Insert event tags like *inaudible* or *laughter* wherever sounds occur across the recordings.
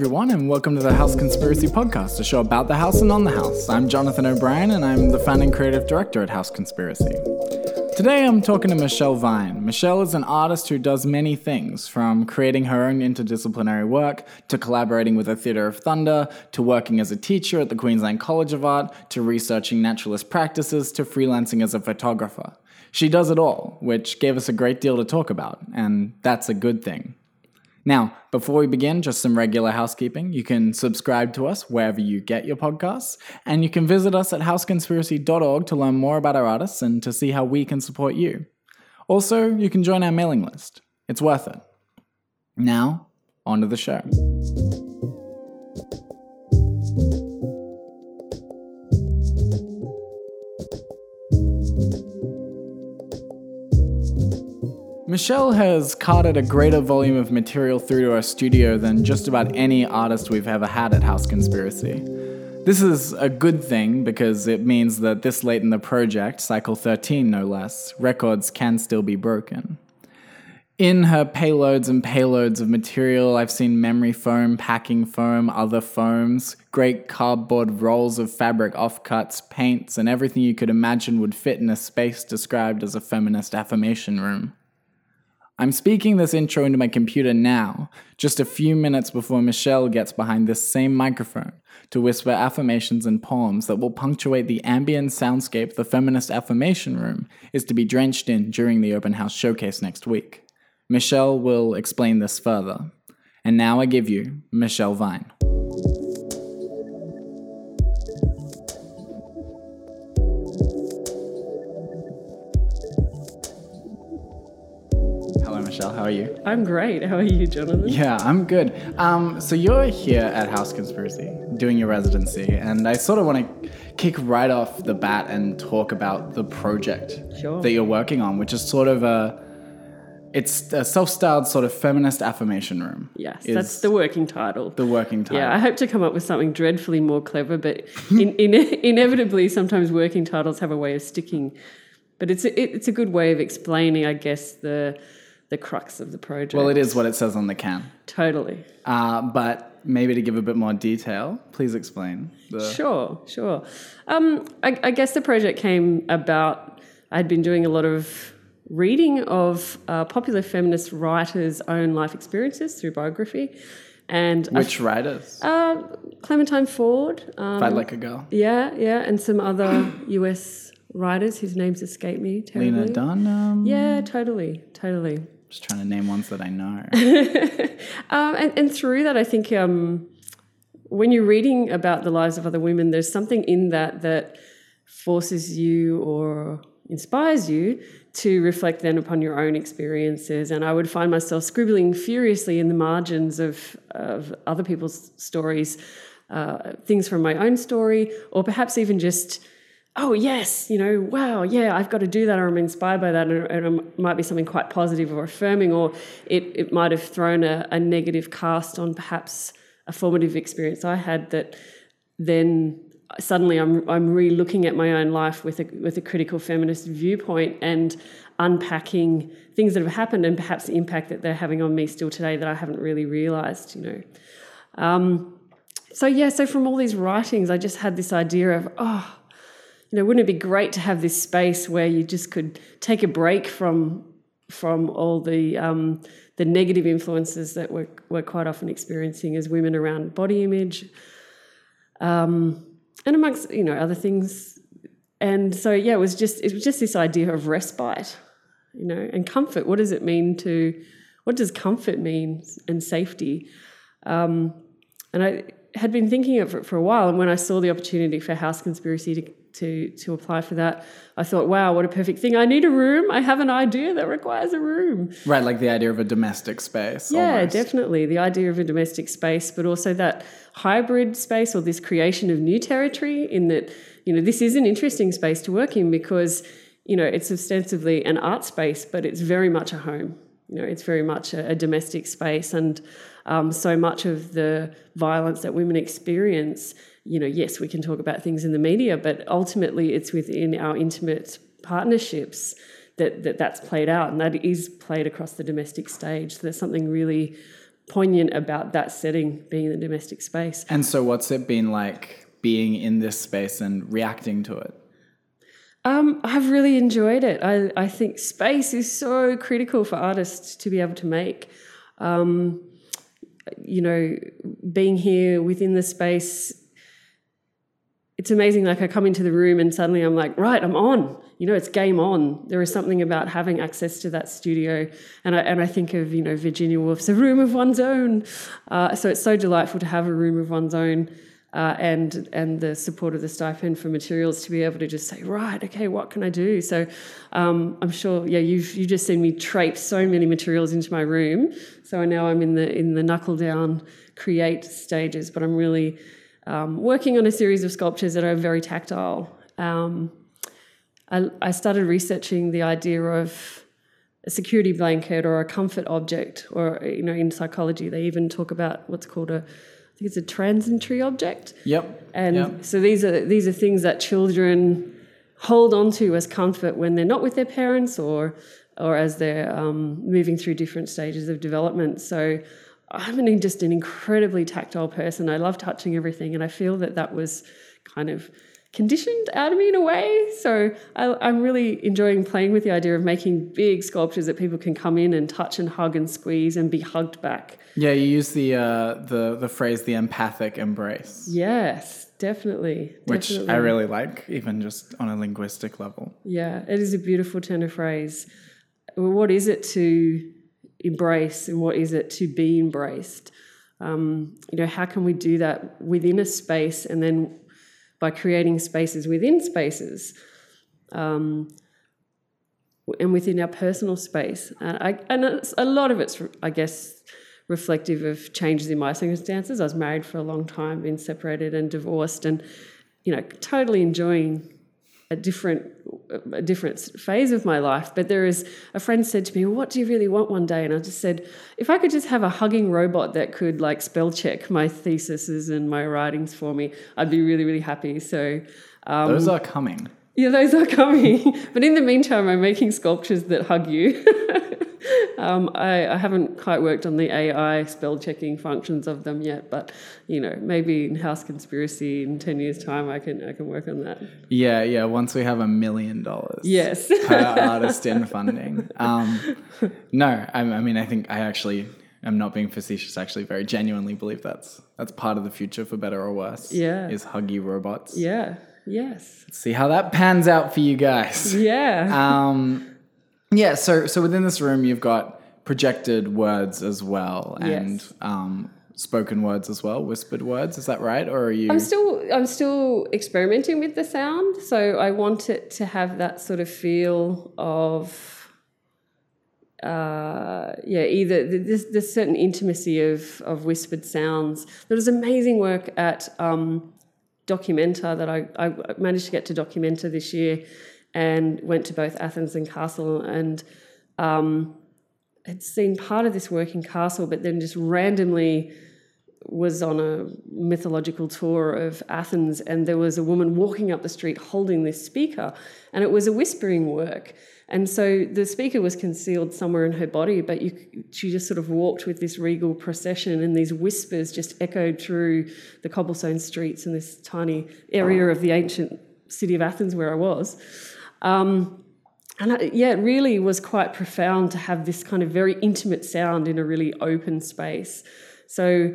Everyone, and welcome to the House Conspiracy Podcast, a show about the house and on the house. I'm Jonathan O'Brien, and I'm the founding creative director at House Conspiracy. Today I'm talking to Michelle Vine. Michelle is an artist who does many things, from creating her own interdisciplinary work, to collaborating with the Theatre of Thunder, to working as a teacher at the Queensland College of Art, to researching naturalist practices, to freelancing as a photographer. She does it all, which gave us a great deal to talk about, and that's a good thing. Now, before we begin, just some regular housekeeping. You can subscribe to us wherever you get your podcasts, and you can visit us at houseconspiracy.org to learn more about our artists and to see how we can support you. Also, you can join our mailing list. It's worth it. Now, on to the show. Michelle has carted a greater volume of material through to our studio than just about any artist we've ever had at House Conspiracy. This is a good thing because it means that this late in the project, cycle 13 no less, records can still be broken. In her payloads and payloads of material, I've seen memory foam, packing foam, other foams, great cardboard rolls of fabric offcuts, paints, and everything you could imagine would fit in a space described as a feminist affirmation room. I'm speaking this intro into my computer now, just a few minutes before Michelle gets behind this same microphone to whisper affirmations and poems that will punctuate the ambient soundscape the feminist affirmation room is to be drenched in during the open house showcase next week. Michelle will explain this further. And now I give you Michelle Vine. Michelle. How are you? I'm great. How are you, Jonathan? Yeah, I'm good. Um, so you're here at House Conspiracy doing your residency, and I sort of want to kick right off the bat and talk about the project Sure. that you're working on, which is sort of a it's a self-styled sort of feminist affirmation room. Yes, that's the working title. the working title. yeah, I hope to come up with something dreadfully more clever, but in, *laughs* in, inevitably, sometimes working titles have a way of sticking. But it's a, it, it's a good way of explaining, I guess, the the crux of the project. Well, it is what it says on the can. totally. Uh, but maybe to give a bit more detail, please explain. The, Sure, sure. Um, I, I guess the project came about. I'd been doing a lot of reading of uh, popular feminist writers' own life experiences through biography, and Which writers? Uh, Clementine Ford. Um, Fight Like a Girl. yeah, yeah, and some other *clears throat* US writers whose names escape me terribly. Lena Dunham. Yeah, totally, totally. Just trying to name ones that I know. *laughs* Um, and, and through that, I think um, when you're reading about the lives of other women, there's something in that that forces you or inspires you to reflect then upon your own experiences. And I would find myself scribbling furiously in the margins of, of other people's stories, uh, things from my own story, or perhaps even just oh yes you know wow yeah i've got to do that or i'm inspired by that and, it might be something quite positive or affirming or it, it might have thrown a, a negative cast on perhaps a formative experience i had that then suddenly i'm, I'm re-looking at my own life with a, with a critical feminist viewpoint and unpacking things that have happened and perhaps the impact that they're having on me still today that i haven't really realized you know. Um, so yeah so from all these writings i just had this idea of oh you know, wouldn't it be great to have this space where you just could take a break from from all the um, the negative influences that we're, we're quite often experiencing as women around body image, um, and amongst you know other things. And so yeah, it was just it was just this idea of respite, you know, and comfort. What does it mean to what does comfort mean and safety? Um, and I had been thinking of it for a while, and when I saw the opportunity for House Conspiracy to to to apply for that, I thought, wow, what a perfect thing! I need a room. I have an idea that requires a room. right, like the idea of a domestic space. Yeah, almost. definitely the idea of a domestic space, but also that hybrid space or this creation of new territory. In that, you know, this is an interesting space to work in because you know it's ostensibly an art space, but it's very much a home. You know, it's very much a, a domestic space, and um, so much of the violence that women experience you know, yes, we can talk about things in the media, but ultimately it's within our intimate partnerships that, that that's played out, and that is played across the domestic stage. So there's something really poignant about that setting being the domestic space. And so, what's it been like being in this space and reacting to it? Um, I've really enjoyed it. I, I think space is so critical for artists to be able to make. Um, you know, being here within the space, it's amazing. Like I come into the room and suddenly I'm like, right, I'm on. You know, it's game on. There is something about having access to that studio, and I and I think of you know Virginia Woolf's "A Room of One's Own." Uh, so it's so delightful to have a room of one's own uh, and and the support of the stipend for materials to be able to just say, right, okay, what can I do? So um, I'm sure, yeah, you've you just seen me traipse so many materials into my room. So now I'm in the in the knuckle down create stages, but I'm really um, working on a series of sculptures that are very tactile. Um, I, I started researching the idea of a security blanket or a comfort object, or you know, in psychology they even talk about what's called a think it's a transitory object. Yep. And yep. so these are these are things that children hold on to as comfort when they're not with their parents or or as they're um, moving through different stages of development. So I'm an, just an incredibly tactile person. I love touching everything, and I feel that that was kind of conditioned out of me in a way. So I, am really enjoying playing with the idea of making big sculptures that people can come in and touch and hug and squeeze and be hugged back. Yeah, you use the uh, the the phrase the empathic embrace. Yes, definitely. Which definitely. I really like, even just on a linguistic level. Yeah, it is a beautiful turn of phrase. What is it to embrace, and what is it to be embraced? Um, you know, how can we do that within a space, and then by creating spaces within spaces? Um, and within our personal space, and, I, and a lot of it's, I guess, reflective of changes in my circumstances. I was married for a long time, been separated and divorced, and you know, totally enjoying a different a different phase of my life. But there is a friend said to me, well, "What do you really want one day?" And I just said, "If I could just have a hugging robot that could like spell check my theses and my writings for me, I'd be really really happy." So um, those are coming. Yeah, those are coming. *laughs* but in the meantime, I'm making sculptures that hug you. *laughs* um, I, I, haven't quite worked on the AI spell checking functions of them yet, but you know, maybe in House Conspiracy in ten years' time, I can I can work on that. Yeah, yeah. Once we have a million dollars, yes, per *laughs* artist in funding. Um, no, I, I mean, I think I actually I'm not being facetious. Actually, very genuinely believe that's that's part of the future for better or worse. Yeah, is huggy robots. Yeah. Yes. Let's see how that pans out for you guys. Yeah. *laughs* Um, yeah, so so within this room you've got projected words as well and yes. um, spoken words as well, whispered words. Is that right, or are you? I'm still I'm still experimenting with the sound, so I want it to have that sort of feel of. Uh, yeah, either there's, there's certain intimacy of, of whispered sounds. There was amazing work at um, Documenta that I, I managed to get to Documenta this year, and went to both Athens and Kassel. And um, had seen part of this work in Kassel, but then just randomly was on a mythological tour of Athens, and there was a woman walking up the street holding this speaker, and it was a whispering work. And so the speaker was concealed somewhere in her body, but you, she just sort of walked with this regal procession, and these whispers just echoed through the cobblestone streets in this tiny area of the ancient city of Athens where I was. Um, and I, yeah, it really was quite profound to have this kind of very intimate sound in a really open space. So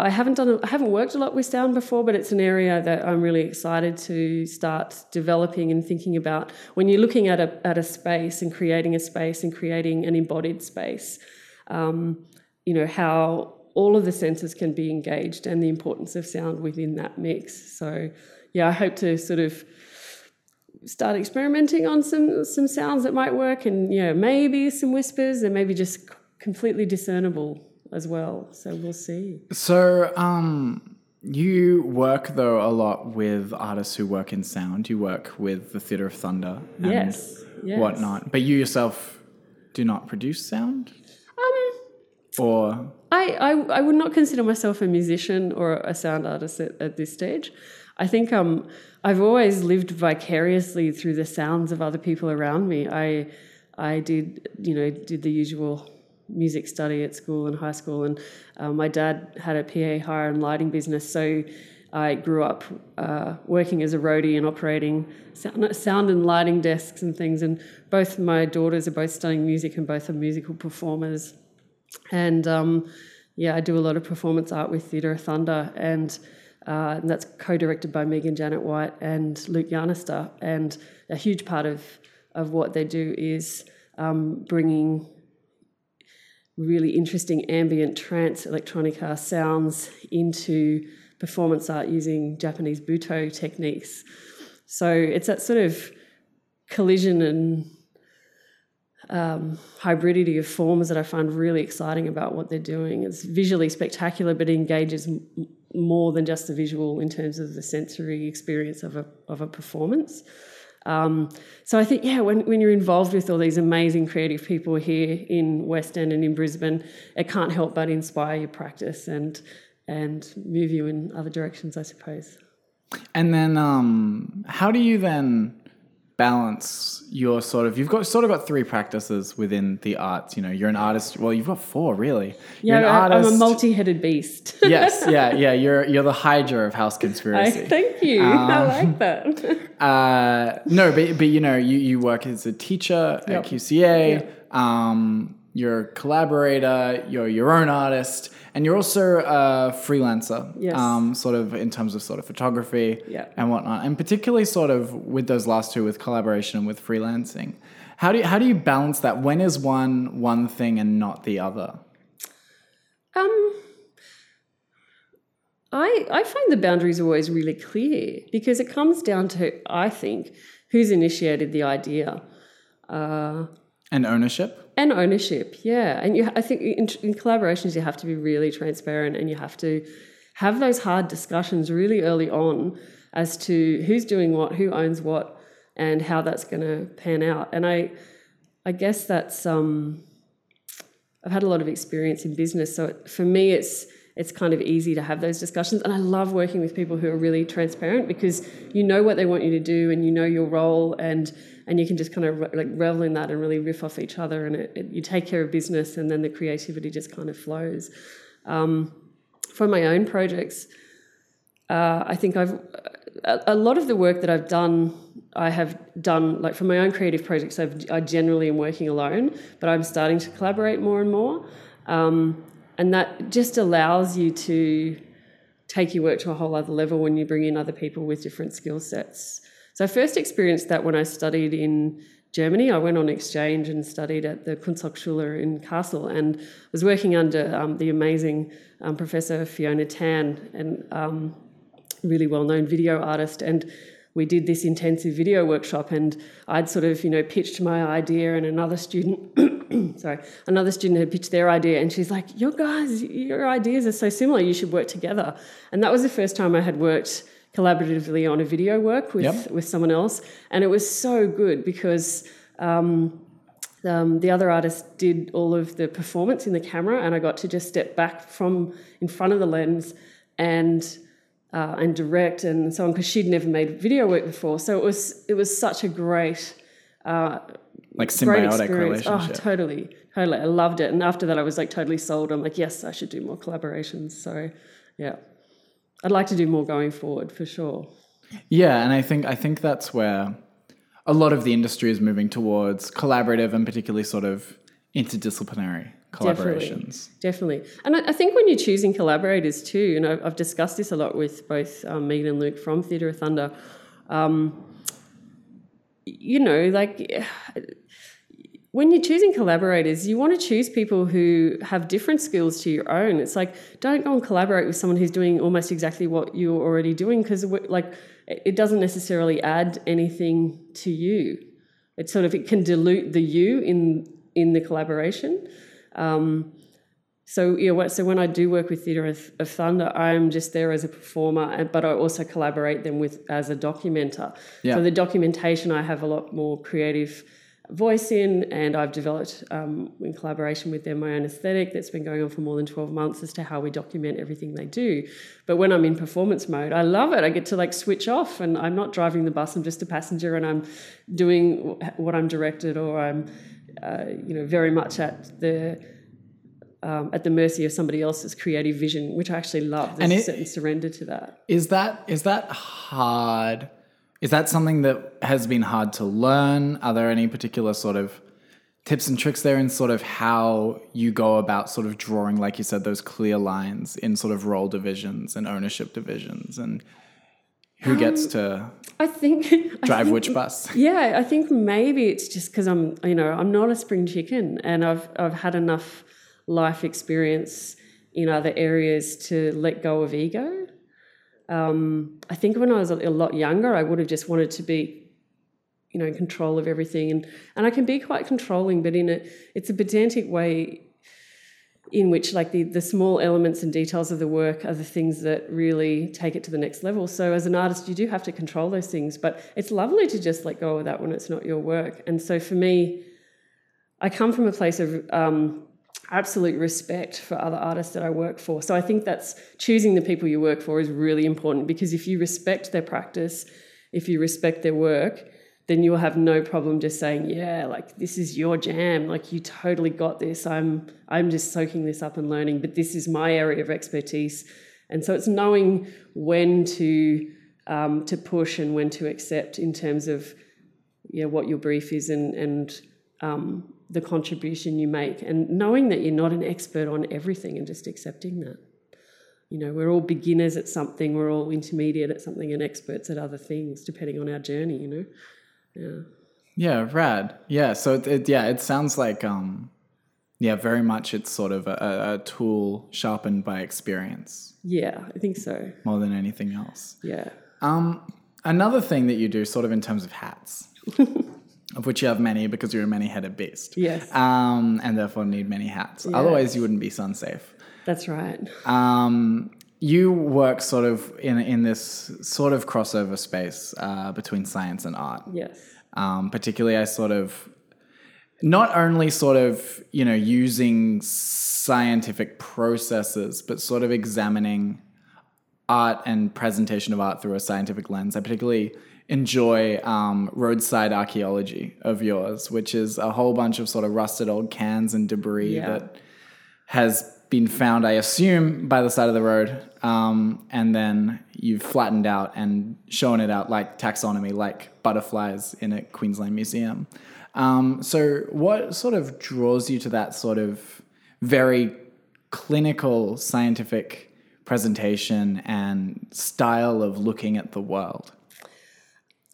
I haven't done, I haven't worked a lot with sound before, but it's an area that I'm really excited to start developing and thinking about. When you're looking at a at a space and creating a space and creating an embodied space, um, you know how all of the senses can be engaged and the importance of sound within that mix. So yeah, I hope to sort of start experimenting on some some sounds that might work, and yeah, maybe some whispers, and maybe just completely discernible as well. So we'll see. So, um, you work though a lot with artists who work in sound. You work with the Theatre of Thunder and yes, yes. whatnot. But you yourself do not produce sound. Um, or I, I I would not consider myself a musician or a sound artist at, at this stage. I think um, I've always lived vicariously through the sounds of other people around me. I I did you know did the usual music study at school and high school, and uh, my dad had a PA hire and lighting business, so I grew up uh, working as a roadie and operating sound, sound and lighting desks and things. And both my daughters are both studying music and both are musical performers. And um, yeah, I do a lot of performance art with Theatre of Thunder, and, uh, and that's co-directed by Megan Janet White and Luke Yarnister. And a huge part of of what they do is um, bringing really interesting ambient trance electronica sounds into performance art using Japanese butoh techniques. So it's that sort of collision and um, hybridity of forms that I find really exciting about what they're doing. It's visually spectacular, but it engages m- more than just the visual in terms of the sensory experience of a, of a performance. Um, so I think, yeah, when, when you're involved with all these amazing creative people here in West End and in Brisbane, it can't help but inspire your practice and and move you in other directions, I suppose. And then, um, how do you then balance your sort of? You've got sort of got three practices within the arts. You know, you're an artist. Well, you've got four really. Yeah, you're an I, artist. I'm a multi-headed beast. *laughs* yes, *laughs* yeah, yeah. You're you're the Hydra of House I, Conspiracy. thank you. *laughs* I like that. Uh, no, but but you know, you you work as a teacher Yep. at QCA. Um, you're a collaborator. You're your own artist, and you're also a freelancer. Yes. Um, sort of in terms of sort of photography and whatnot, and particularly sort of with those last two, with collaboration and with freelancing. How do you, how do you balance that? When is one one thing and not the other? Um, I I find the boundaries are always really clear because it comes down to I think who's initiated the idea uh, And ownership. and ownership. Yeah, and you I think in, in collaborations you have to be really transparent and you have to have those hard discussions really early on as to who's doing what, who owns what, and how that's going to pan out. And I I guess that's um, I've had a lot of experience in business, so it, for me, it's it's kind of easy to have those discussions. And I love working with people who are really transparent because you know what they want you to do, and you know your role, and and you can just kind of re- like revel in that and really riff off each other, and it, it, you take care of business, and then the creativity just kind of flows. Um, for my own projects, uh, I think I've a, a lot of the work that I've done, I have done like for my own creative projects. I've, I generally am working alone, but I'm starting to collaborate more and more, um, and that just allows you to take your work to a whole other level when you bring in other people with different skill sets. So I first experienced that when I studied in Germany. I went on exchange and studied at the Kunsthochschule in Kassel and was working under um, the amazing um, Professor Fiona Tan and um, really well-known video artist. And we did this intensive video workshop and I'd sort of you know pitched my idea and another student *coughs* sorry another student had pitched their idea and she's like your guys your ideas are so similar. You should work together. And that was the first time I had worked collaboratively on a video work with Yep. with someone else and it was so good because um, um, the other artist did all of the performance in the camera, and I got to just step back from in front of the lens and uh, and direct and so on because she'd never made video work before. So it was it was such a great uh, Like great symbiotic experience. Oh, relationship. totally, totally. I loved it, and after that, I was like totally sold. I'm like, yes, I should do more collaborations. So yeah, I'd like to do more going forward for sure. Yeah, and I think I think that's where a lot of the industry is moving towards collaborative and particularly sort of interdisciplinary collaborations. Definitely. definitely. And I, I think when you're choosing collaborators too, and I've, I've discussed this a lot with both um, Megan and Luke from Theatre of Thunder, um, you know, like when you're choosing collaborators, you want to choose people who have different skills to your own. It's like, don't go and collaborate with someone who's doing almost exactly what you're already doing because, like, it doesn't necessarily add anything to you. It sort of it can dilute the you in in the collaboration. Um, so yeah, so when I do work with Theatre of, of Thunder, I'm just there as a performer, but I also collaborate them with as a documenter. Yeah. So the documentation, I have a lot more creative voice in, and I've developed um, in collaboration with them my own aesthetic that's been going on for more than 12 months as to how we document everything they do. But when I'm in performance mode, I love it. I get to like switch off, and I'm not driving the bus. I'm just a passenger, and I'm doing what I'm directed, or I'm, uh, you know, very much at the um, at the mercy of somebody else's creative vision, which I actually love. There's And a it- certain surrender to that. Is that is that hard? Is that something that has been hard to learn? Are there any particular sort of tips and tricks there in sort of how you go about sort of drawing, like you said, those clear lines in sort of role divisions and ownership divisions and who um, gets to I think *laughs* I drive think- which bus? Yeah, I think maybe it's just because I'm, you know, I'm not a spring chicken, and I've I've had enough life experience in other areas to let go of ego. Um, I think when I was a, a lot younger, I would have just wanted to be, you know, in control of everything, and and I can be quite controlling, but in a it's a pedantic way. In which, like the the small elements and details of the work are the things that really take it to the next level. So, as an artist, you do have to control those things, but it's lovely to just let go of that when it's not your work. And so, for me, I come from a place of um, absolute respect for other artists that I work for. So I think that's choosing the people you work for is really important because if you respect their practice, if you respect their work, then you'll have no problem just saying, "Yeah, like this is your jam. Like you totally got this. I'm I'm just soaking this up and learning, but this is my area of expertise." And so it's knowing when to um, to push and when to accept in terms of yeah what your brief is and and um, the contribution you make, and knowing that you're not an expert on everything and just accepting that. You know, we're all beginners at something, we're all intermediate at something, and experts at other things, depending on our journey. You know, yeah. Yeah, rad. Yeah, so it, it yeah, it sounds like um yeah, very much it's sort of a, a- a tool sharpened by experience Yeah, I think so. more than anything else. Yeah. Um, another thing that you do, sort of in terms of hats, *laughs* of which you have many because you're a many-headed beast. Yes. Um, and therefore need many hats. Otherwise, you wouldn't be sun safe. That's right. Um, you work sort of in in this sort of crossover space uh, between science and art. Yes. Um, particularly, I sort of not only sort of you know using scientific processes, but sort of examining art and presentation of art through a scientific lens. I particularly enjoy um, roadside archaeology of yours, which is a whole bunch of sort of rusted old cans and debris Yeah. that has been found, I assume, by the side of the road, um, and then you've flattened out and shown it out like taxonomy, like butterflies in a Queensland museum. Um, so, what sort of draws you to that sort of very clinical scientific presentation and style of looking at the world?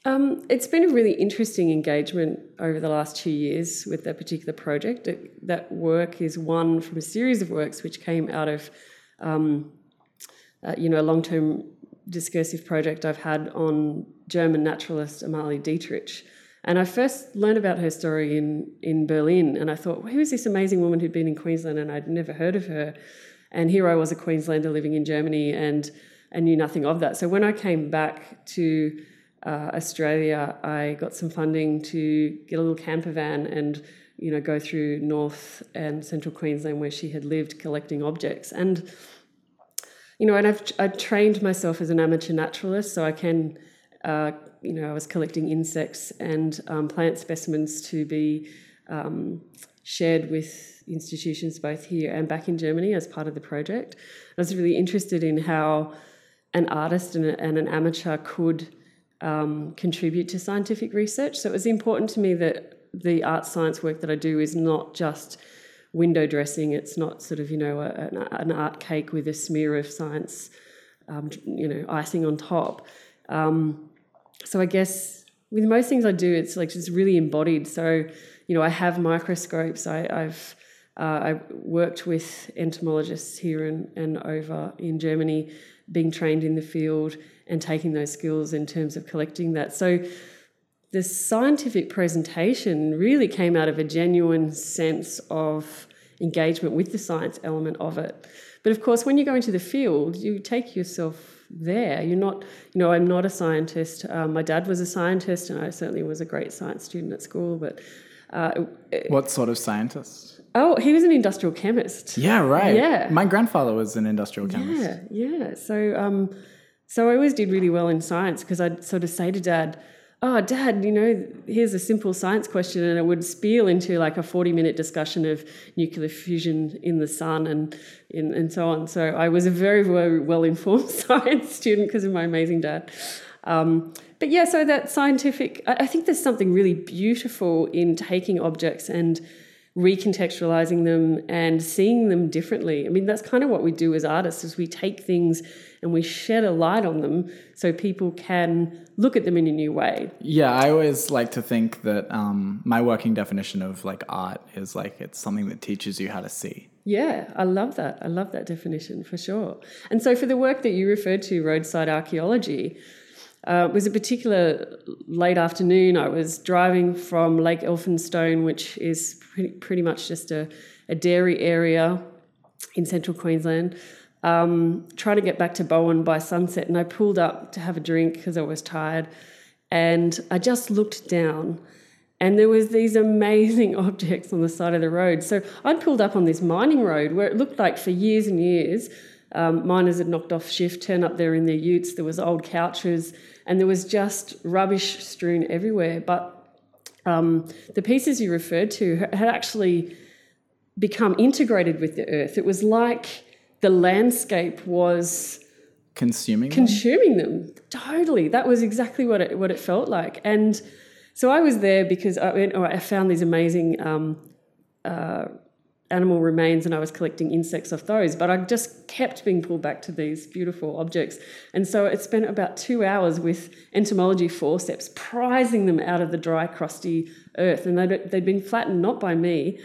Um, it's been a really interesting engagement over the last two years with that particular project. It, that work is one from a series of works which came out of, um, uh, you know, a long-term discursive project I've had on German naturalist Amalie Dietrich. And I first learned about her story in, in Berlin, and I thought, well, who is this amazing woman who'd been in Queensland, and I'd never heard of her. And here I was, a Queenslander living in Germany, and and knew nothing of that. So when I came back to uh, Australia, I got some funding to get a little camper van and you know go through North and Central Queensland where she had lived collecting objects and you know and I've I trained myself as an amateur naturalist so I can uh, you know I was collecting insects and um, plant specimens to be um, shared with institutions both here and back in Germany as part of the project. I was really interested in how an artist and, and an amateur could um, contribute to scientific research. So it was important to me that the art science work that I do is not just window dressing. It's not sort of you know a, an, art cake with a smear of science, um, you know, icing on top. Um, so I guess with most things I do, it's like just really embodied. So you know, I have microscopes. I, I've uh, I worked with entomologists here and, and over in Germany, being trained in the field and taking those skills in terms of collecting that. So the scientific presentation really came out of a genuine sense of engagement with the science element of it. But of course, when you go into the field, you take yourself there. You're not, you know, I'm not a scientist. Um, my dad was a scientist, and I certainly was a great science student at school. But uh, What sort of scientist? oh, he was an industrial chemist. Yeah, right. Yeah. My grandfather was an industrial chemist. Yeah, yeah. So, um, so I always did really well in science because I'd sort of say to Dad, oh, dad, you know, here's a simple science question. And it would spiel into like a 40 minute discussion of nuclear fusion in the sun and, in, and so on. So I was a very, very well informed *laughs* science student because of my amazing dad. Um, but yeah, so that scientific, I, I think there's something really beautiful in taking objects and recontextualizing them and seeing them differently. I mean, that's kind of what we do as artists is we take things and we shed a light on them so people can look at them in a new way. Yeah, I always like to think that um, my working definition of like art is like it's something that teaches you how to see. Yeah, I love that. I love that definition for sure. And so for the work that you referred to, roadside archaeology, uh, it was a particular late afternoon. I was driving from Lake Elphinstone, which is pretty, pretty much just a, a dairy area in central Queensland, um, trying to get back to Bowen by sunset. And I pulled up to have a drink because I was tired. And I just looked down and there was these amazing *laughs* objects on the side of the road. So I'd pulled up on this mining road where it looked like for years and years um, miners had knocked off shift, turned up there in their utes. There was old couches, and there was just rubbish strewn everywhere. But um, the pieces you referred to had actually become integrated with the earth. It was like the landscape was consuming consuming them. them. Totally, that was exactly what it what it felt like. And so I was there because I, went, I found these amazing. Um, uh, animal remains and I was collecting insects off those. But I just kept being pulled back to these beautiful objects. And so it spent about two hours with entomology forceps, prizing them out of the dry, crusty earth. And they'd, they'd been flattened not by me,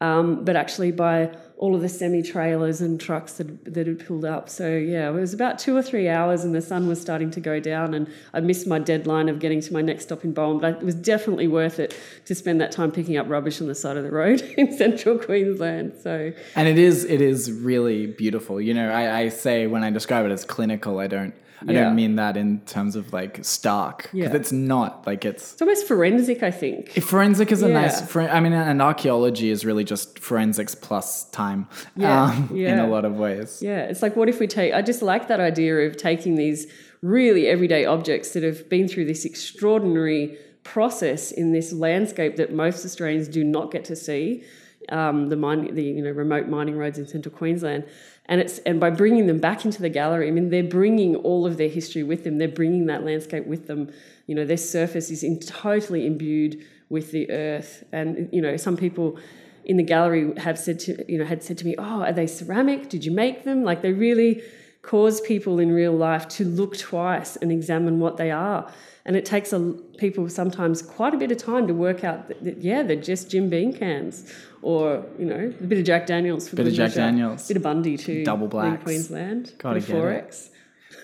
um, but actually by all of the semi trailers and trucks that, that had pulled up. So, yeah, it was about two or three hours, and the sun was starting to go down. And I missed my deadline of getting to my next stop in Bowen, but it was definitely worth it to spend that time picking up rubbish on the side of the road *laughs* in central Queensland. So, and it is it is really beautiful. You know, I, I say when I describe it as clinical, I don't I yeah. don't mean that in terms of like stark because yeah. it's not like it's. It's almost forensic, I think. Forensic is a yeah. nice. I mean, and archaeology is really just forensics plus time. Yeah. Um. In a lot of ways. Yeah, it's like what if we take? I just like that idea of taking these really everyday objects that have been through this extraordinary process in this landscape that most Australians do not get to see. Um, the mine, the you know remote mining roads in central Queensland, and it's and by bringing them back into the gallery, I mean they're bringing all of their history with them. They're bringing that landscape with them. You know, their surface is in, totally imbued with the earth. And you know, some people in the gallery have said to you know had said to me, "Oh, are they ceramic? Did you make them?" Like they really cause people in real life to look twice and examine what they are. And it takes a, people sometimes quite a bit of time to work out that, that yeah, they're just Jim Beam cans or you know a bit of Jack Daniels for bit of Jack measure. Daniels, bit of Bundy too, double black in Queensland, Gotta get XXXX. It.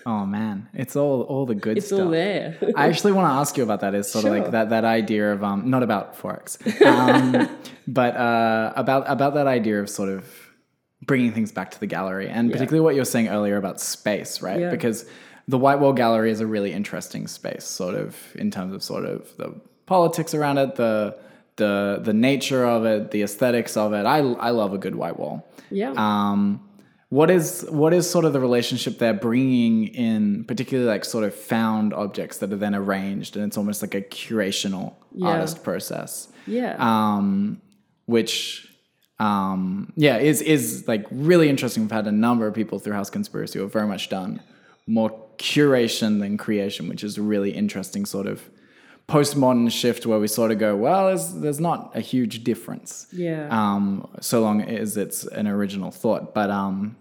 Oh man, it's all all the good it's stuff. It's all there. *laughs* I actually want to ask you about that. Is sort sure. of like that that idea of um not about forex, *laughs* um, but uh, about about that idea of sort of bringing things back to the gallery, and yeah. particularly what you were saying earlier about space, right? Yeah. Because the White Wall Gallery is a really interesting space, sort of in terms of sort of the politics around it, the the the nature of it, the aesthetics of it. I I love a good white wall. Yeah. Um, what is what is sort of the relationship they're bringing in particularly like sort of found objects that are then arranged and it's almost like a curational yeah. artist process. Yeah. Um, which um, yeah is is like really interesting. We've had a number of people through House Conspiracy who have very much done more curation than creation, which is a really interesting sort of postmodern shift where we sort of go, well, there's, there's not a huge difference. Yeah. Um, so long as it's an original thought. But um,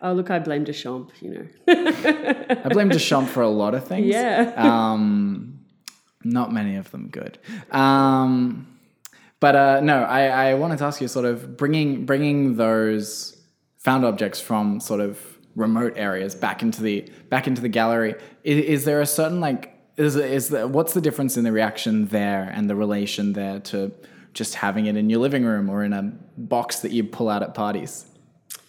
oh, look, I blame Duchamp. You know, I blame Duchamp for a lot of things. *laughs* Yeah. um, not many of them good. Um, but uh, no, I, I wanted to ask you, sort of bringing bringing those found objects from sort of remote areas back into the back into the gallery. Is, is there a certain like is is the, what's the difference in the reaction there and the relation there to just having it in your living room or in a box that you pull out at parties?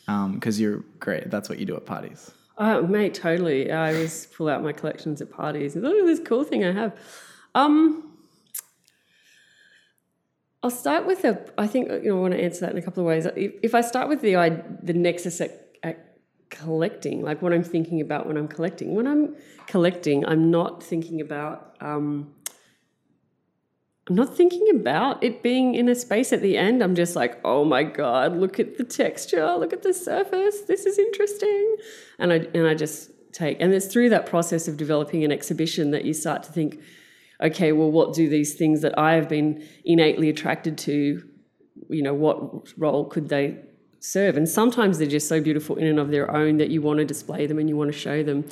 Because um, you're great. That's what you do at parties. Oh, mate, totally. I always pull out my collections at parties. Look at this cool thing I have. Um, I'll start with a. I think you know I want to answer that in a couple of ways. If, if I start with the the nexus at, at collecting, like what I'm thinking about when I'm collecting. When I'm collecting, I'm not thinking about um, I'm not thinking about it being in a space at the end. I'm just like, oh my god, look at the texture, look at the surface. This is interesting, and I and I just take. And it's through that process of developing an exhibition that you start to think, okay, well, what do these things that I have been innately attracted to, you know, what role could they serve? And sometimes they're just so beautiful in and of their own that you want to display them and you want to show them.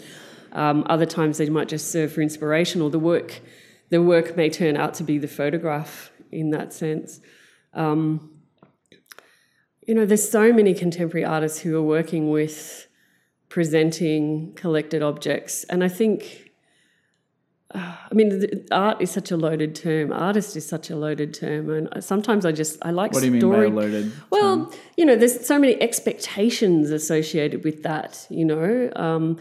Um, other times they might just serve for inspiration, or the work the work may turn out to be the photograph in that sense. Um, you know, there's so many contemporary artists who are working with presenting collected objects, and I think, *sighs* I mean, art is such a loaded term. Artist is such a loaded term, and sometimes I just I like. What do you story- mean by loaded? Well, term? you know, there's so many expectations associated with that. You know, um,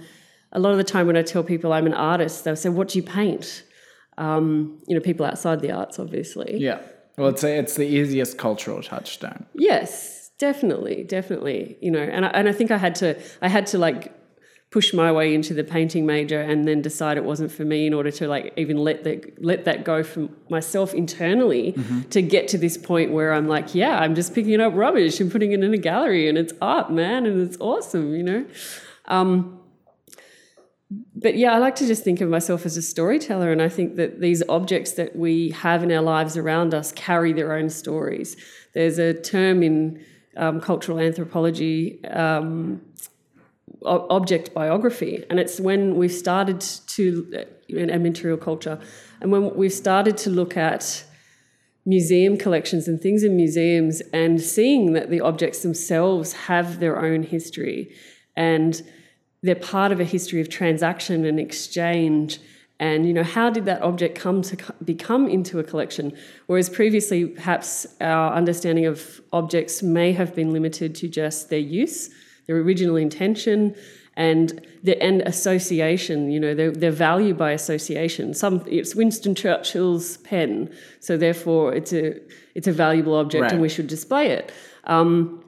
a lot of the time when I tell people I'm an artist, they'll say, "What do you paint?" um, you know, people outside the arts, obviously. Yeah. Well, it's a, it's the easiest cultural touchstone. Yes, definitely, definitely. You know, and I, and I think I had to I had to like push my way into the painting major and then decide it wasn't for me in order to like even let that let that go from myself internally mm-hmm. to get to this point where I'm like, yeah, I'm just picking up rubbish and putting it in a gallery and it's art, man, and it's awesome, you know. Um, but yeah, I like to just think of myself as a storyteller, and I think that these objects that we have in our lives around us carry their own stories. There's a term in um, cultural anthropology, um, object biography, and it's when we've started to, in material culture, and when we've started to look at museum collections and things in museums and seeing that the objects themselves have their own history and they're part of a history of transaction and exchange. And you know how did that object come to become into a collection? Whereas previously perhaps our understanding of objects may have been limited to just their use their original intention and the and association you know their, their value by association some it's winston churchill's pen so therefore it's a it's a valuable object right. and we should display it um,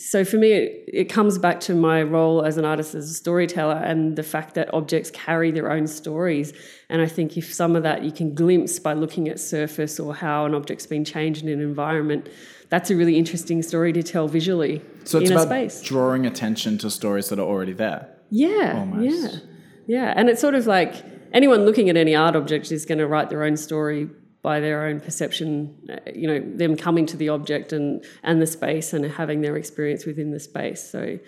so for me, it, it, comes back to my role as an artist, as a storyteller, and the fact that objects carry their own stories. And I think if some of that you can glimpse by looking at surface or how an object's been changed in an environment, that's a really interesting story to tell visually so it's in about a space. drawing attention to stories that are already there. Yeah, almost. yeah, yeah. And it's sort of like anyone looking at any art object is going to write their own story by their own perception, uh, you know, them coming to the object and, and the space and having their experience within the space. So,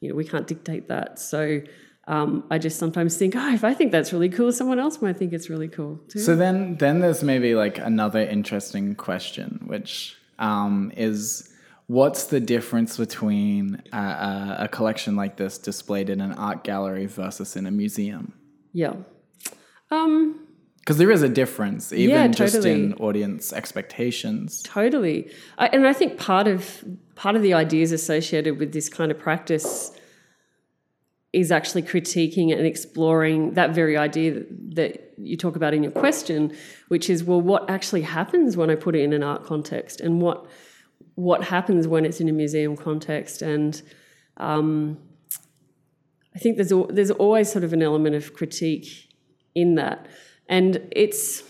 you know, we can't dictate that. So um, I just sometimes think, oh, if I think that's really cool, someone else might think it's really cool too. So then, then there's maybe like another interesting question, which um, is what's the difference between a, a collection like this displayed in an art gallery versus in a museum? Yeah. Um, because there is a difference, even yeah, totally. just in audience expectations. Totally, I, and I think part of part of the ideas associated with this kind of practice is actually critiquing and exploring that very idea that, that you talk about in your question, which is well, what actually happens when I put it in an art context, and what what happens when it's in a museum context, and um, I think there's there's always sort of an element of critique in that. And it's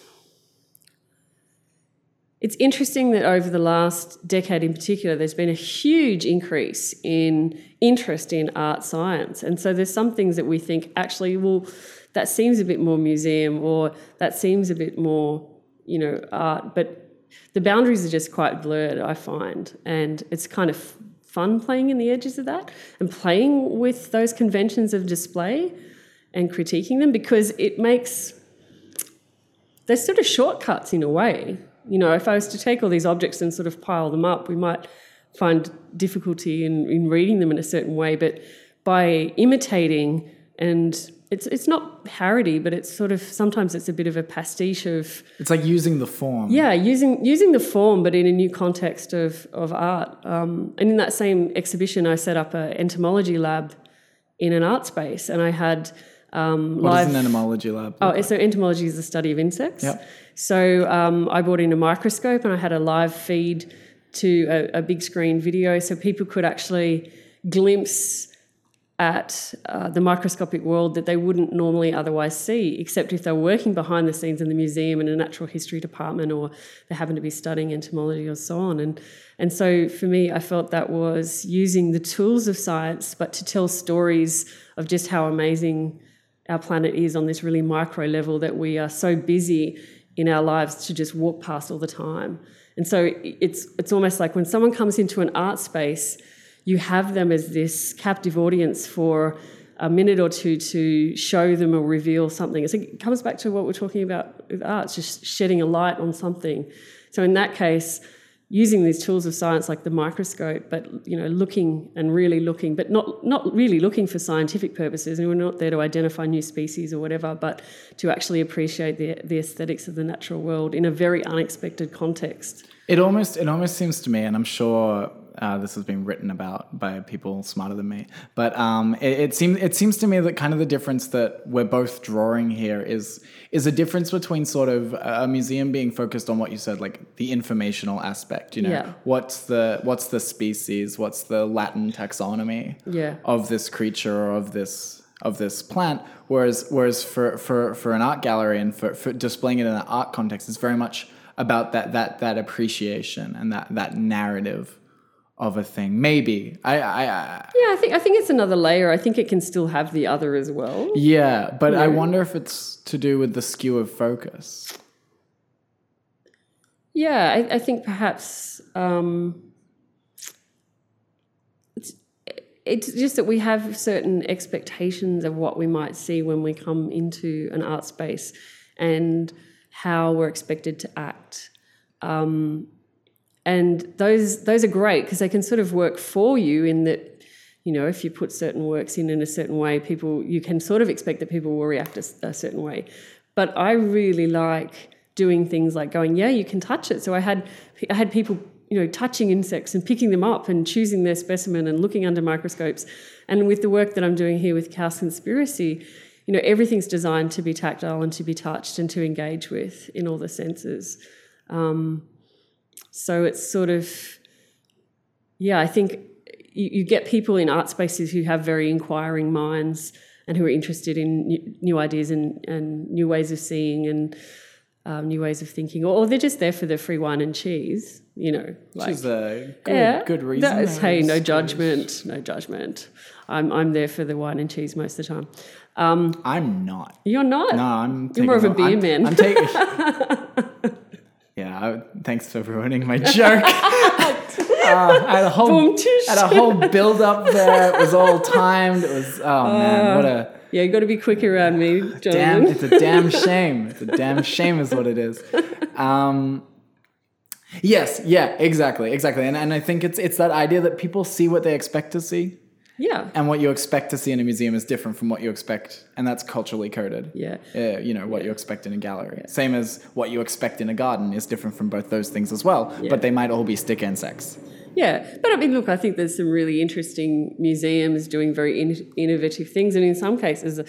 it's interesting that over the last decade in particular, there's been a huge increase in interest in art science. And so there's some things that we think actually, well, that seems a bit more museum or that seems a bit more, you know, art. But the boundaries are just quite blurred, I find. And it's kind of fun playing in the edges of that and playing with those conventions of display and critiquing them because it makes they're sort of shortcuts in a way. You know, if I was to take all these objects and sort of pile them up, we might find difficulty in, in reading them in a certain way. But by imitating and it's it's not parody, but it's sort of sometimes it's a bit of a pastiche of. It's like using the form. Yeah, using using the form, but in a new context of of art. Um, and in that same exhibition, I set up an entomology lab in an art space, and I had um, what live, is an entomology lab? Oh, so entomology is the study of insects. Yep. So um, I brought in a microscope and I had a live feed to a, a big screen video so people could actually glimpse at uh, the microscopic world that they wouldn't normally otherwise see, except if they're working behind the scenes in the museum in a natural history department or they happen to be studying entomology or so on. And, and so for me, I felt that was using the tools of science, but to tell stories of just how amazing our planet is on this really micro level that we are so busy in our lives to just walk past all the time. And so it's, it's almost like when someone comes into an art space, you have them as this captive audience for a minute or two to show them or reveal something. So it comes back to what we're talking about with art, just shedding a light on something. So in that case, using these tools of science like the microscope, but you know, looking and really looking, but not not really looking for scientific purposes. And we're not there to identify new species or whatever, but to actually appreciate the the aesthetics of the natural world in a very unexpected context. It almost it almost seems to me, and I'm sure uh, this has been written about by people smarter than me. But um, it, it, seems it seems to me that kind of the difference that we're both drawing here is is a difference between sort of a museum being focused on what you said, like the informational aspect. You know, Yeah. what's the what's the species, what's the Latin taxonomy Yeah. of this creature or of this of this plant. Whereas whereas for for, for an art gallery and for, for displaying it in an art context, it's very much about that that that appreciation and that that narrative of a thing. Maybe I I, I Yeah, I think I think it's another layer. I think it can still have the other as well. yeah, but I wonder if it's to do with the skew of focus. Yeah, I, I think perhaps um, it's it's just that we have certain expectations of what we might see when we come into an art space and how we're expected to act. Um, and those those are great because they can sort of work for you in that you know if you put certain works in in a certain way people you can sort of expect that people will react a certain way. But i really like doing things like going yeah you can touch it. So i had i had people you know touching insects and picking them up and choosing their specimen and looking under microscopes. And with the work that i'm doing here with House Conspiracy you know everything's designed to be tactile and to be touched and to engage with in all the senses. Um, so it's sort of, yeah, I think you, you get people in art spaces who have very inquiring minds and who are interested in new, new ideas and, and new ways of seeing and um, new ways of thinking, or, or they're just there for the free wine and cheese, you know. Which is a good, yeah, good reason. Hey, no judgment, no judgment. I'm, I'm there for the wine and cheese most of the time. Um, I'm not. you're not. No, I'm. You're more of a beer I'm, man. I'm taking. *laughs* I, thanks for ruining my joke. *laughs* Uh, I had a whole, had a whole build up there. It was all timed. It was oh man, what a Yeah, you got to be quick around me, *sighs* damn! It's a damn *laughs* shame. It's a damn shame, is what it is. Um, yes, yeah, exactly, exactly. And and I think it's it's that idea that people see what they expect to see, yeah, and what you expect to see in a museum is different from what you expect, and that's culturally coded. yeah. uh, you know what you expect in a gallery. Same as what you expect in a garden is different from both those things as well. Yeah. But they might all be stick insects. Yeah, but I mean, look, I think there's some really interesting museums doing very in- innovative things, and in some cases,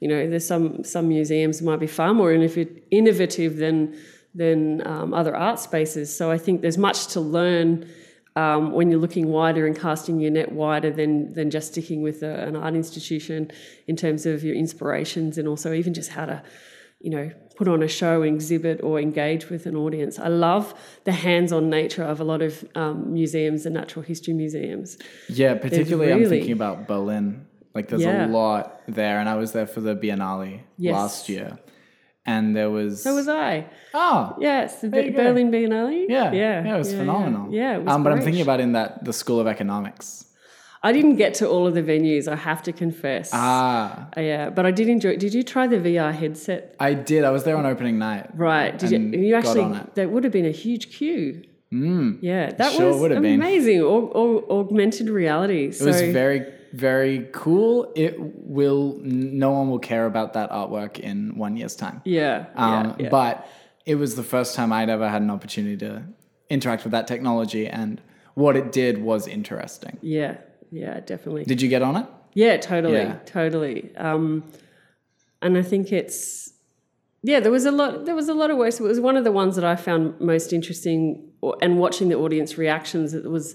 you know, there's some some museums might be far more innovative than than um, other art spaces. So I think there's much to learn um, when you're looking wider and casting your net wider than than just sticking with a, an art institution in terms of your inspirations and also even just how to you know, put on a show, exhibit, or engage with an audience. I love the hands-on nature of a lot of um, museums and natural history museums. Yeah, particularly I'm thinking about Berlin. Like there's Yeah. a lot there, and I was there for the Biennale Yes. last year, and there was So was I. oh Yes, you go. Berlin Biennale. yeah yeah, yeah it was yeah, phenomenal Yeah, it was um, but I'm thinking about in that the School of Economics I didn't get to all of the venues. I have to confess. ah yeah, but I did enjoy. it. Did you try the VR headset? I did I was there on opening night Right. Did you? You actually. on it. There would have been a huge queue. mm. Yeah, that Sure was would have been. amazing. Au- au- augmented reality. It was very, very cool. It will, no one will care about that artwork in one year's time. Yeah. Um, yeah, yeah. But it was the first time I'd ever had an opportunity to interact with that technology, and what it did was interesting. Yeah, yeah, definitely. Did you get on it? Yeah, totally, Yeah. totally. Um, and I think it's yeah, there was a lot. There was a lot of works. It was one of the ones that I found most interesting, or, and watching the audience reactions. It was,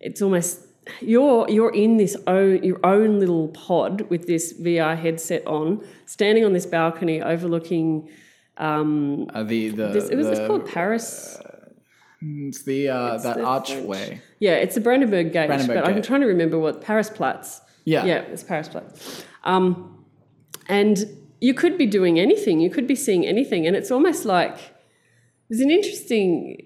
it's almost you're you're in this own your own little pod with this VR headset on, standing on this balcony overlooking. Um, Uh, the the, this, it was it's the- called Paris. it's the uh, that the archway. Yeah, it's the Brandenburg Gate, Brandenburg but I'm trying to remember what Paris Platz. Yeah. yeah, it's Paris Platz. Um, and you could be doing anything. You could be seeing anything, and it's almost like there's an interesting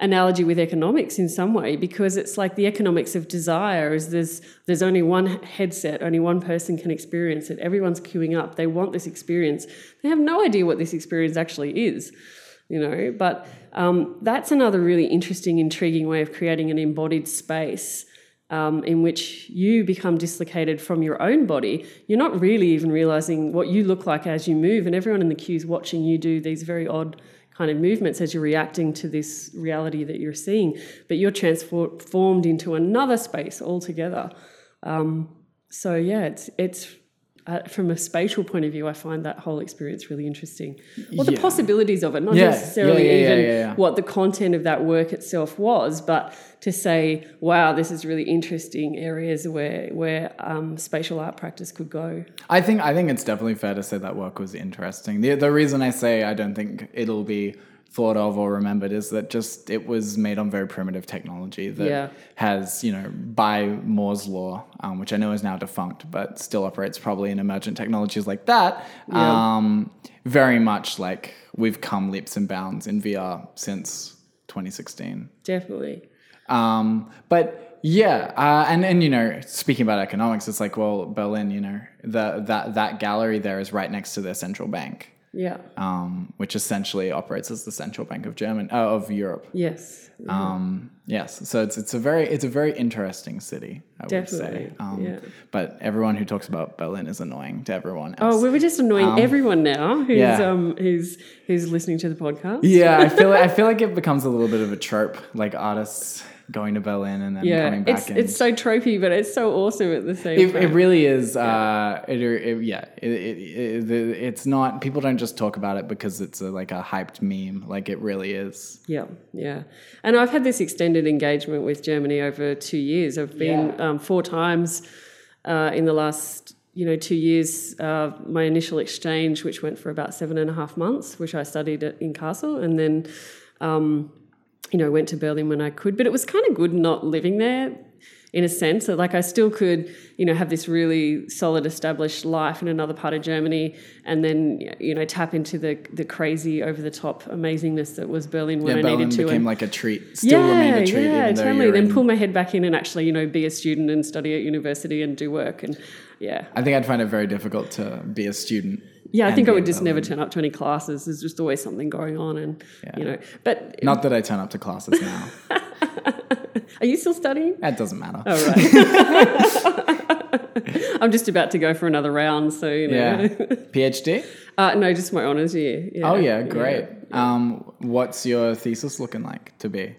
analogy with economics in some way because it's like the economics of desire is there's there's only one headset only one person can experience it. Everyone's queuing up. They want this experience. They have no idea what this experience actually is you know? But um, that's another really interesting intriguing way of creating an embodied space um, in which you become dislocated from your own body. You're not really even realizing what you look like as you move and everyone in the queue is watching you do these very odd kind of movements as you're reacting to this reality that you're seeing, but you're transformed into another space altogether. Um, so yeah, it's it's uh, from a spatial point of view, I find that whole experience really interesting. Well, the Yeah. possibilities of it, not Yeah, necessarily yeah, even what the content of that work itself was, but to say, wow, this is really interesting areas where where um, spatial art practice could go. I think I think it's definitely fair to say that work was interesting. The the reason I say I don't think it'll be thought of or remembered is that just it was made on very primitive technology that Yeah. has you know by Moore's law, um, which I know is now defunct, but still operates probably in emergent technologies like that. Um, very much like we've come leaps and bounds in VR since 2016. Definitely. Um, but yeah, uh, and and you know, speaking about economics, it's like, well, Berlin, you know, the that that gallery there is right next to their central bank, Yeah. um, which essentially operates as the central bank of German uh, of Europe. Yes. Um, yes, so it's it's a very it's a very interesting city, I would say. Definitely, Um, yeah. But everyone who talks about Berlin is annoying to everyone else. Oh, we were just annoying everyone now who's yeah. um who's who's listening to the podcast. yeah, I feel I feel like it becomes a little bit of a trope, like artists going to Berlin and then Yeah, coming back. it's and, it's so tropey, but it's so awesome at the same It, time. it really is. Uh, it, it, yeah, it, it, it, it's not. People don't just talk about it because it's a, like a hyped meme. Like it really is. yeah, yeah. And I've had this extended engagement with Germany over two years. I've been Yeah. um, four times uh, in the last you know two years. Uh, my initial exchange, which went for about seven and a half months, which I studied at, in Kassel, and then. Um, you know, went to Berlin when I could, but it was kind of good not living there in a sense. that like, I still could, you know, have this really solid established life in another part of Germany and then, you know, tap into the, the crazy over the top amazingness that was Berlin when Yeah, I Berlin needed to. became and- like a treat. Still remained a treat. yeah, totally. Then in- pull my head back in and actually, you know, be a student and study at university and do work. And yeah. I think I'd find it very difficult to be a student. Yeah, I think I would just never turn up to any classes. There's just always something going on. And, you know, but Not that I turn up to classes now. *laughs* are you still studying? that doesn't matter. All right. *laughs* I'm just about to go for another round, so you know. Yeah. *laughs* PhD. Uh, no, just my honours year. Yeah. Oh yeah, great. Um, what's your thesis looking like to be?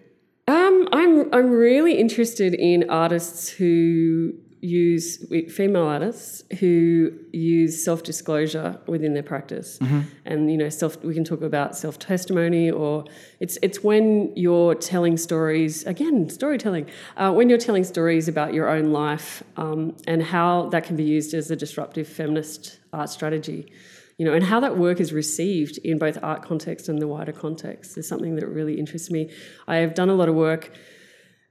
Um, I'm I'm really interested in artists who use female artists who use self disclosure within their practice, and you know, self. We can talk about self testimony, or it's it's when you're telling stories again, storytelling. Uh, when you're telling stories about your own life um, and how that can be used as a disruptive feminist art strategy you know, and how that work is received in both art context and the wider context is something that really interests me. I have done a lot of work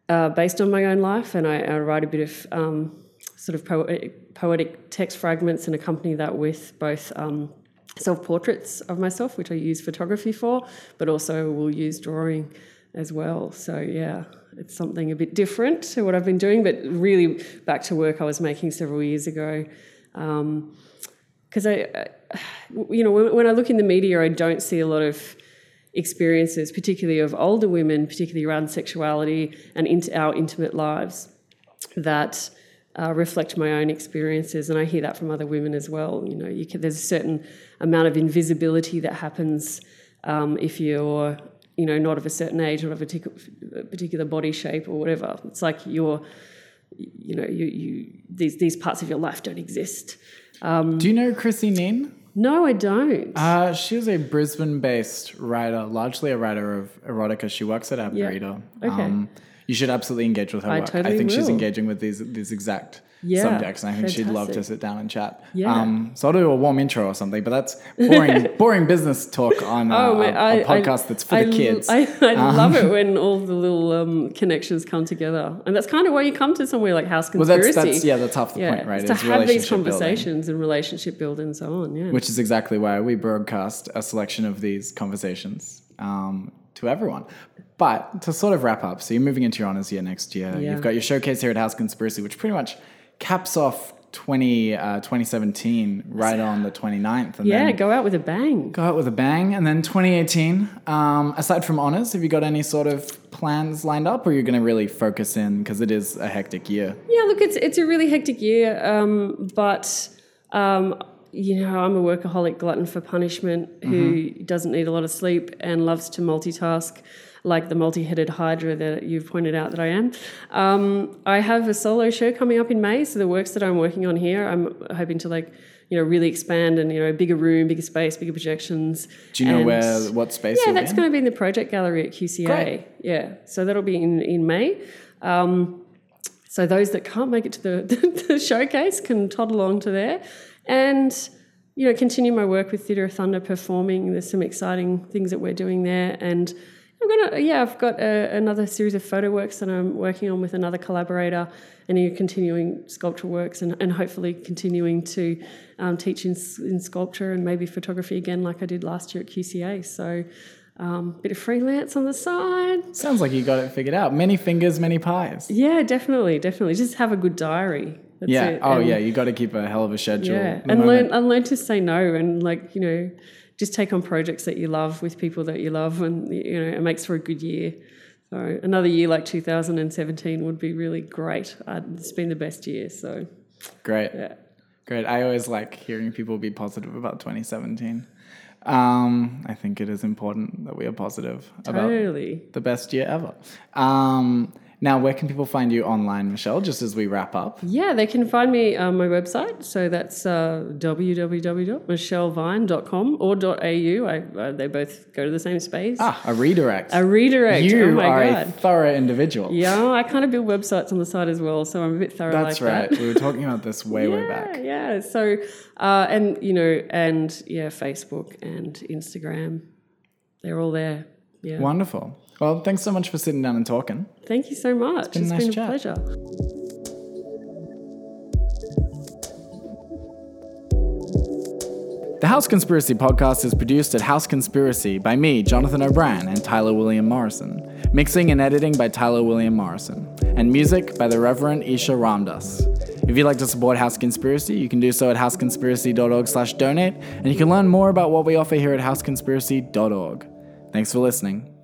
uh, based on my own life, and I, I write a bit of um, sort of poetic, poetic text fragments and accompany that with both um, self portraits of myself, which I use photography for, but also will use drawing as well. So, yeah, it's something a bit different to what I've been doing, but really back to work I was making several years ago. Um, because I, I- you know, when, when I look in the media, I don't see a lot of experiences, particularly of older women, particularly around sexuality and into our intimate lives, that uh, reflect my own experiences, and I hear that from other women as well. You know, you can, there's a certain amount of invisibility that happens um, if you're, you know, not of a certain age or of a particular, particular body shape or whatever. It's like you're, you know, you, you these these parts of your life don't exist. Do you know Chrissy Nin? No, I don't. Uh, she was a Brisbane-based writer, largely a writer of erotica. She works at Ab Yeah. Okay. Um, You should absolutely engage with her I work. I totally think she's engaging with these these exact Yeah, subjects, and I think she'd love to sit down and chat. Yeah. Um, so I'll do a warm intro or something, but that's *laughs* boring, boring business talk on uh, Oh, a, man, a I- podcast I- that's for I the kids. I, I love it *laughs* when all the little um, connections come together, and that's kind of why you come to somewhere like House well, Conspiracy. that's that's yeah, that's half the yeah, point, right? it's to have these relationship building. conversations and relationship building and so on. Yeah, which is exactly why we broadcast a selection of these conversations um, to everyone. But to sort of wrap up, so you're moving into your honors year next year. Yeah. You've got your showcase here at House Conspiracy, which pretty much caps off 20, uh, 2017 right on the 29th. And yeah, go out with a bang. go out with a bang. And then 2018, um, aside from honors, have you got any sort of plans lined up or you're going to really focus in because it is a hectic year? Yeah, look, it's it's a really hectic year, um, but um, you know, I'm a workaholic glutton for punishment who Mm-hmm. doesn't need a lot of sleep and loves to multitask, like the multi-headed hydra that you've pointed out that I am. Um, I have a solo show coming up in May, so the works that I'm working on here, I'm hoping to like. You know, really expand and you know, bigger room, bigger space, bigger projections. Do you know and- where, what space yeah, that's in? going to be in the project gallery at QCA. Great. Yeah, so that'll be in in May. Um, so those that can't make it to *laughs* the, the showcase can toddle along to there, and you know continue my work with Theatre of Thunder performing. There's some exciting things that we're doing there, and I'm gonna yeah I've got a, another series of photo works that I'm working on with another collaborator, and you're continuing sculptural works, and, and hopefully continuing to um, teach in, in sculpture and maybe photography again like I did last year at QCA. So. Um, a bit of freelance on the side. Sounds like you got it figured out. Many fingers, many pies. Yeah, definitely, definitely. Just have a good diary. That's Yeah. it. Oh, And- yeah. You got to keep a hell of a schedule. Yeah, and learn and learn to say no, and like you know, just take on projects that you love with people that you love, and you know, it makes for a good year. So another year like 2017 would be really great. Uh, It's been the best year. So Great. yeah, Great. I always like hearing people be positive about 2017. Um, I think it is important that we are positive about totally. the best year ever. Um, now, where can people find you online, Michelle, just as we wrap up? Yeah, they can find me on my website. So that's uh, www.michellevine.com or .au. I, uh, they both go to the same space. Ah, a redirect. A redirect. you oh my are god. a thorough individual. Yeah, I kind of build websites on the side as well, so I'm a bit thorough That's like right. that. we were talking about this way, way back. Yeah, yeah. So, uh, and you know, and yeah, Facebook and Instagram, they're all there. Yeah. Wonderful. Well, thanks so much for sitting down and talking. Thank you so much. been a it's nice been a pleasure. The House Conspiracy podcast is produced at House Conspiracy by me, Jonathan O'Brien, and Tyler William Morrison. Mixing and editing by Tyler William Morrison. And music by the Reverend Isha Ramdas. If you'd like to support House Conspiracy, you can do so at houseconspiracy.org slash donate, and you can learn more about what we offer here at houseconspiracy.org. Thanks for listening.